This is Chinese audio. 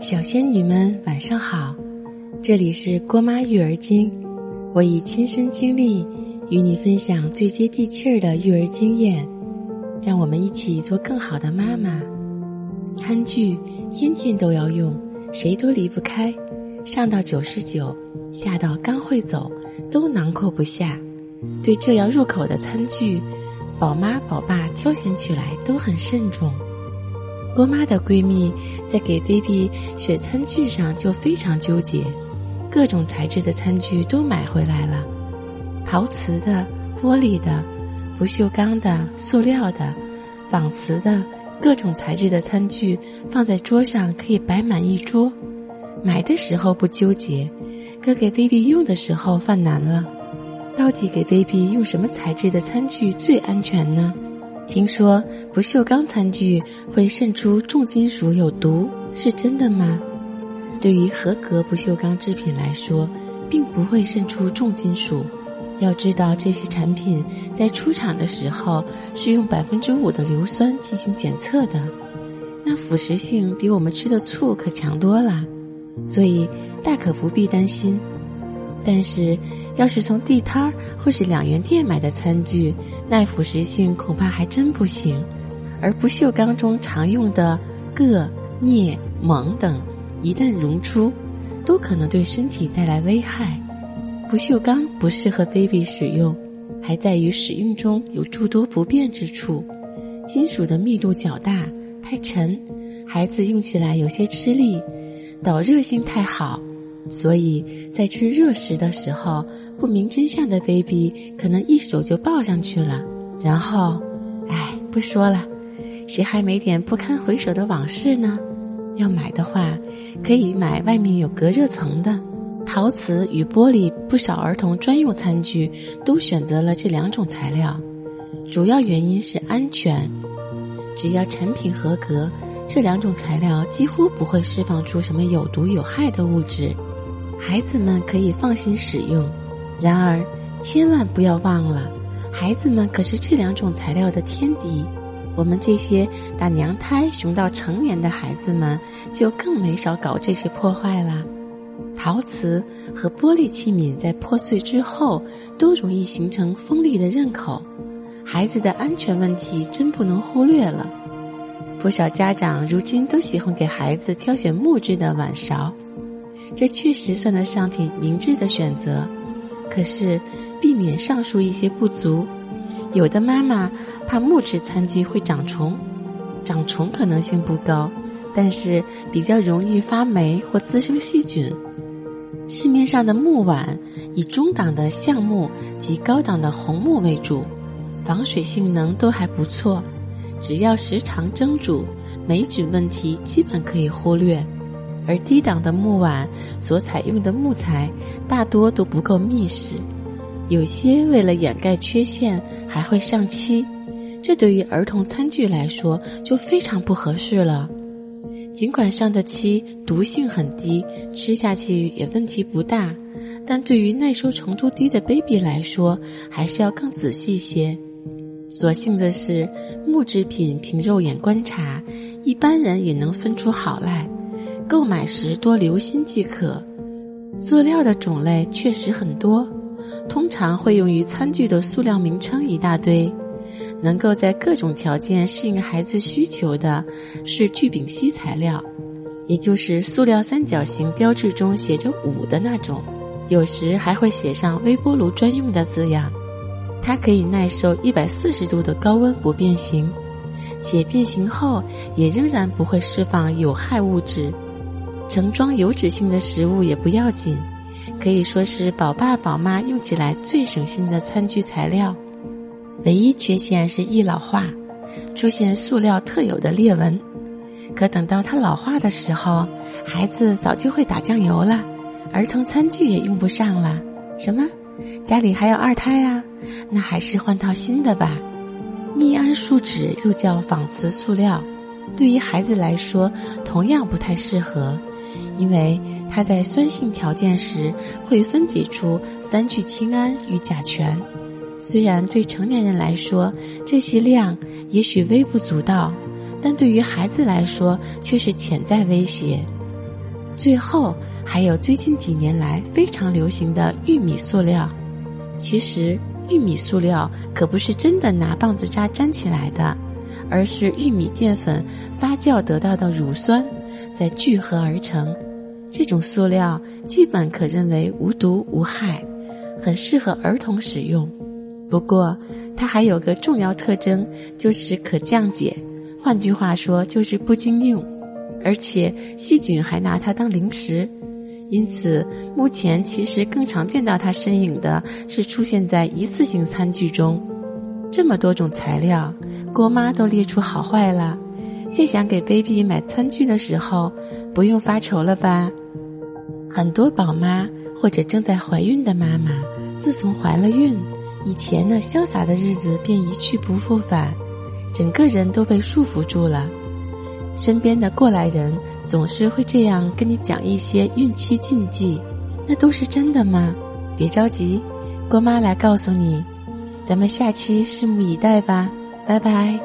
小仙女们，晚上好！这里是郭妈育儿经，我以亲身经历与你分享最接地气儿的育儿经验，让我们一起做更好的妈妈。餐具天天都要用，谁都离不开，上到九十九，下到刚会走，都囊括不下。对这要入口的餐具，宝妈宝爸挑选起来都很慎重。郭妈的闺蜜在给 baby 选餐具上就非常纠结，各种材质的餐具都买回来了，陶瓷的、玻璃的、不锈钢的、塑料的、仿瓷的，各种材质的餐具放在桌上可以摆满一桌。买的时候不纠结，可给 baby 用的时候犯难了。到底给 baby 用什么材质的餐具最安全呢？听说不锈钢餐具会渗出重金属有毒，是真的吗？对于合格不锈钢制品来说，并不会渗出重金属。要知道，这些产品在出厂的时候是用百分之五的硫酸进行检测的，那腐蚀性比我们吃的醋可强多了，所以大可不必担心。但是，要是从地摊儿或是两元店买的餐具，耐腐蚀性恐怕还真不行。而不锈钢中常用的铬、镍、锰等，一旦溶出，都可能对身体带来危害。不锈钢不适合 baby 使用，还在于使用中有诸多不便之处：金属的密度较大，太沉，孩子用起来有些吃力；导热性太好。所以在吃热食的时候，不明真相的 baby 可能一手就抱上去了，然后，哎，不说了，谁还没点不堪回首的往事呢？要买的话，可以买外面有隔热层的。陶瓷与玻璃，不少儿童专用餐具都选择了这两种材料，主要原因是安全。只要产品合格，这两种材料几乎不会释放出什么有毒有害的物质。孩子们可以放心使用，然而千万不要忘了，孩子们可是这两种材料的天敌。我们这些打娘胎熊到成年的孩子们，就更没少搞这些破坏了。陶瓷和玻璃器皿在破碎之后，都容易形成锋利的刃口，孩子的安全问题真不能忽略了。不少家长如今都喜欢给孩子挑选木质的碗勺。这确实算得上挺明智的选择，可是避免上述一些不足，有的妈妈怕木质餐具会长虫，长虫可能性不高，但是比较容易发霉或滋生细菌。市面上的木碗以中档的橡木及高档的红木为主，防水性能都还不错，只要时常蒸煮，霉菌问题基本可以忽略。而低档的木碗所采用的木材大多都不够密实，有些为了掩盖缺陷还会上漆，这对于儿童餐具来说就非常不合适了。尽管上的漆毒性很低，吃下去也问题不大，但对于耐受程度低的 baby 来说，还是要更仔细些。所幸的是，木制品凭肉眼观察，一般人也能分出好赖。购买时多留心即可。塑料的种类确实很多，通常会用于餐具的塑料名称一大堆。能够在各种条件适应孩子需求的，是聚丙烯材料，也就是塑料三角形标志中写着五的那种，有时还会写上微波炉专用的字样。它可以耐受一百四十度的高温不变形，且变形后也仍然不会释放有害物质。盛装油脂性的食物也不要紧，可以说是宝爸宝妈用起来最省心的餐具材料。唯一缺陷是易老化，出现塑料特有的裂纹。可等到它老化的时候，孩子早就会打酱油了，儿童餐具也用不上了。什么？家里还有二胎啊？那还是换套新的吧。密胺树脂又叫仿瓷塑料，对于孩子来说同样不太适合。因为它在酸性条件时会分解出三聚氰胺与甲醛，虽然对成年人来说这些量也许微不足道，但对于孩子来说却是潜在威胁。最后，还有最近几年来非常流行的玉米塑料。其实，玉米塑料可不是真的拿棒子渣粘起来的，而是玉米淀粉发酵得到的乳酸再聚合而成。这种塑料基本可认为无毒无害，很适合儿童使用。不过，它还有个重要特征，就是可降解。换句话说，就是不经用，而且细菌还拿它当零食。因此，目前其实更常见到它身影的是出现在一次性餐具中。这么多种材料，郭妈都列出好坏了。在想给 baby 买餐具的时候，不用发愁了吧？很多宝妈或者正在怀孕的妈妈，自从怀了孕，以前那潇洒的日子便一去不复返，整个人都被束缚住了。身边的过来人总是会这样跟你讲一些孕期禁忌，那都是真的吗？别着急，郭妈来告诉你。咱们下期拭目以待吧，拜拜。